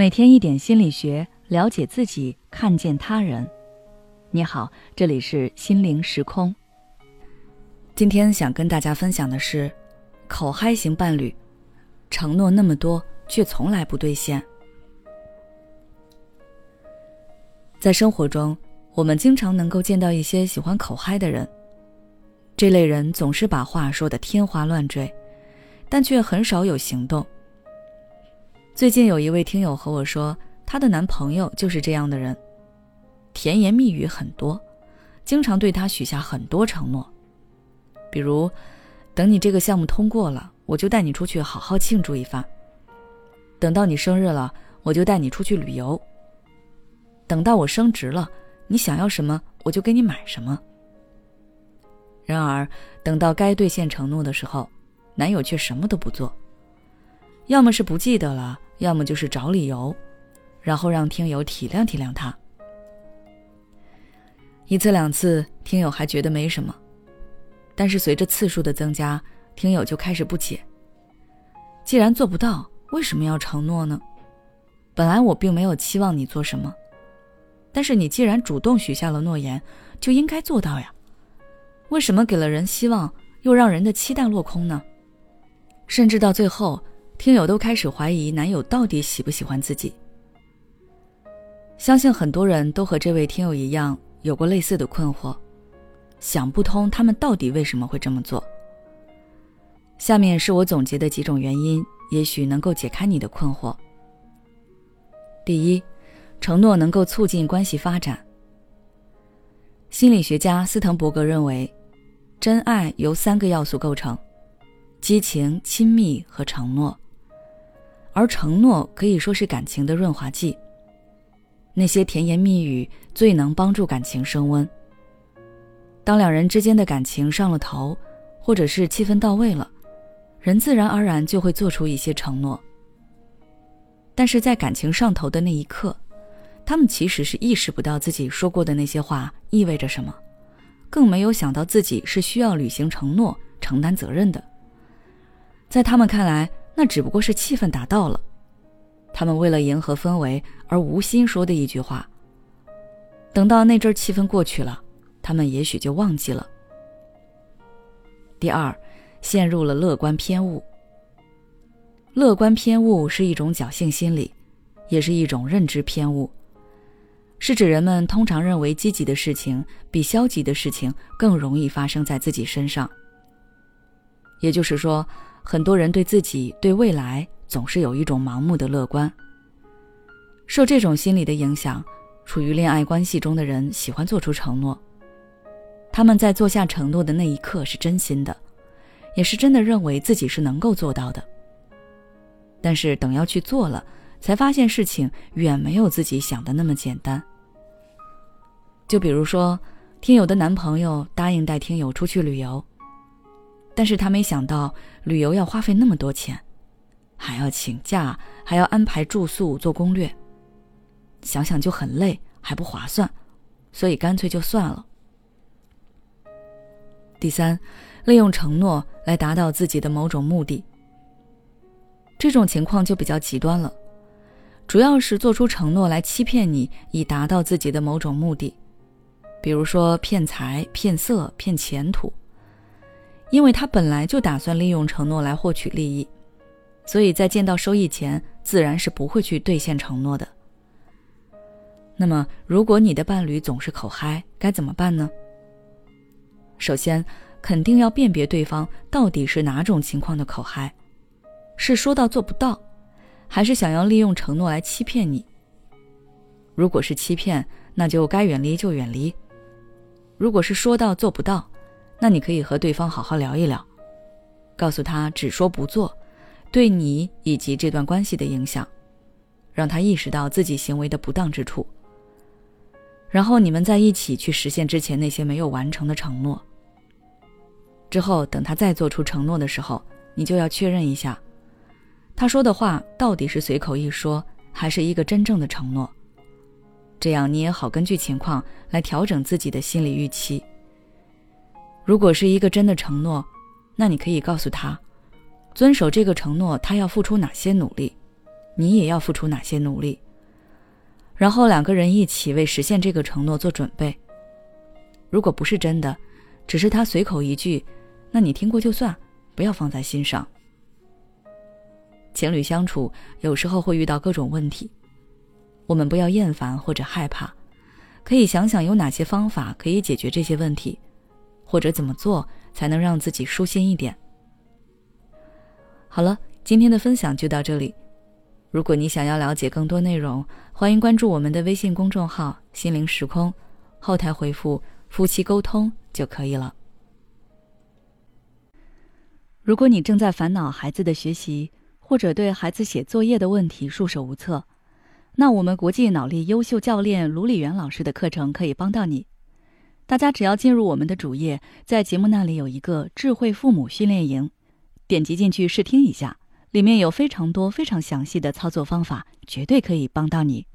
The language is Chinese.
每天一点心理学，了解自己，看见他人。你好，这里是心灵时空。今天想跟大家分享的是，口嗨型伴侣，承诺那么多却从来不兑现。在生活中，我们经常能够见到一些喜欢口嗨的人，这类人总是把话说的天花乱坠，但却很少有行动。最近有一位听友和我说，她的男朋友就是这样的人，甜言蜜语很多，经常对她许下很多承诺，比如，等你这个项目通过了，我就带你出去好好庆祝一番；等到你生日了，我就带你出去旅游；等到我升职了，你想要什么我就给你买什么。然而，等到该兑现承诺的时候，男友却什么都不做，要么是不记得了。要么就是找理由，然后让听友体谅体谅他。一次两次，听友还觉得没什么，但是随着次数的增加，听友就开始不解：既然做不到，为什么要承诺呢？本来我并没有期望你做什么，但是你既然主动许下了诺言，就应该做到呀。为什么给了人希望，又让人的期待落空呢？甚至到最后。听友都开始怀疑男友到底喜不喜欢自己。相信很多人都和这位听友一样有过类似的困惑，想不通他们到底为什么会这么做。下面是我总结的几种原因，也许能够解开你的困惑。第一，承诺能够促进关系发展。心理学家斯滕伯格认为，真爱由三个要素构成：激情、亲密和承诺。而承诺可以说是感情的润滑剂。那些甜言蜜语最能帮助感情升温。当两人之间的感情上了头，或者是气氛到位了，人自然而然就会做出一些承诺。但是在感情上头的那一刻，他们其实是意识不到自己说过的那些话意味着什么，更没有想到自己是需要履行承诺、承担责任的。在他们看来。那只不过是气氛达到了，他们为了迎合氛围而无心说的一句话。等到那阵气氛过去了，他们也许就忘记了。第二，陷入了乐观偏误。乐观偏误是一种侥幸心理，也是一种认知偏误，是指人们通常认为积极的事情比消极的事情更容易发生在自己身上。也就是说。很多人对自己、对未来总是有一种盲目的乐观。受这种心理的影响，处于恋爱关系中的人喜欢做出承诺。他们在做下承诺的那一刻是真心的，也是真的认为自己是能够做到的。但是等要去做了，才发现事情远没有自己想的那么简单。就比如说，听友的男朋友答应带听友出去旅游。但是他没想到旅游要花费那么多钱，还要请假，还要安排住宿、做攻略，想想就很累，还不划算，所以干脆就算了。第三，利用承诺来达到自己的某种目的，这种情况就比较极端了，主要是做出承诺来欺骗你，以达到自己的某种目的，比如说骗财、骗色、骗前途。因为他本来就打算利用承诺来获取利益，所以在见到收益前，自然是不会去兑现承诺的。那么，如果你的伴侣总是口嗨，该怎么办呢？首先，肯定要辨别对方到底是哪种情况的口嗨，是说到做不到，还是想要利用承诺来欺骗你？如果是欺骗，那就该远离就远离；如果是说到做不到，那你可以和对方好好聊一聊，告诉他只说不做，对你以及这段关系的影响，让他意识到自己行为的不当之处。然后你们在一起去实现之前那些没有完成的承诺。之后等他再做出承诺的时候，你就要确认一下，他说的话到底是随口一说，还是一个真正的承诺。这样你也好根据情况来调整自己的心理预期。如果是一个真的承诺，那你可以告诉他，遵守这个承诺他要付出哪些努力，你也要付出哪些努力，然后两个人一起为实现这个承诺做准备。如果不是真的，只是他随口一句，那你听过就算，不要放在心上。情侣相处有时候会遇到各种问题，我们不要厌烦或者害怕，可以想想有哪些方法可以解决这些问题，或者怎么做才能让自己舒心一点。好了，今天的分享就到这里。如果你想要了解更多内容，欢迎关注我们的微信公众号“心灵时空”，后台回复“夫妻沟通”就可以了。如果你正在烦恼孩子的学习，或者对孩子写作业的问题束手无策，那我们国际脑力优秀教练卢礼元老师的课程可以帮到你。大家只要进入我们的主页，在节目那里有一个智慧父母训练营，点击进去试听一下，里面有非常多非常详细的操作方法，绝对可以帮到你。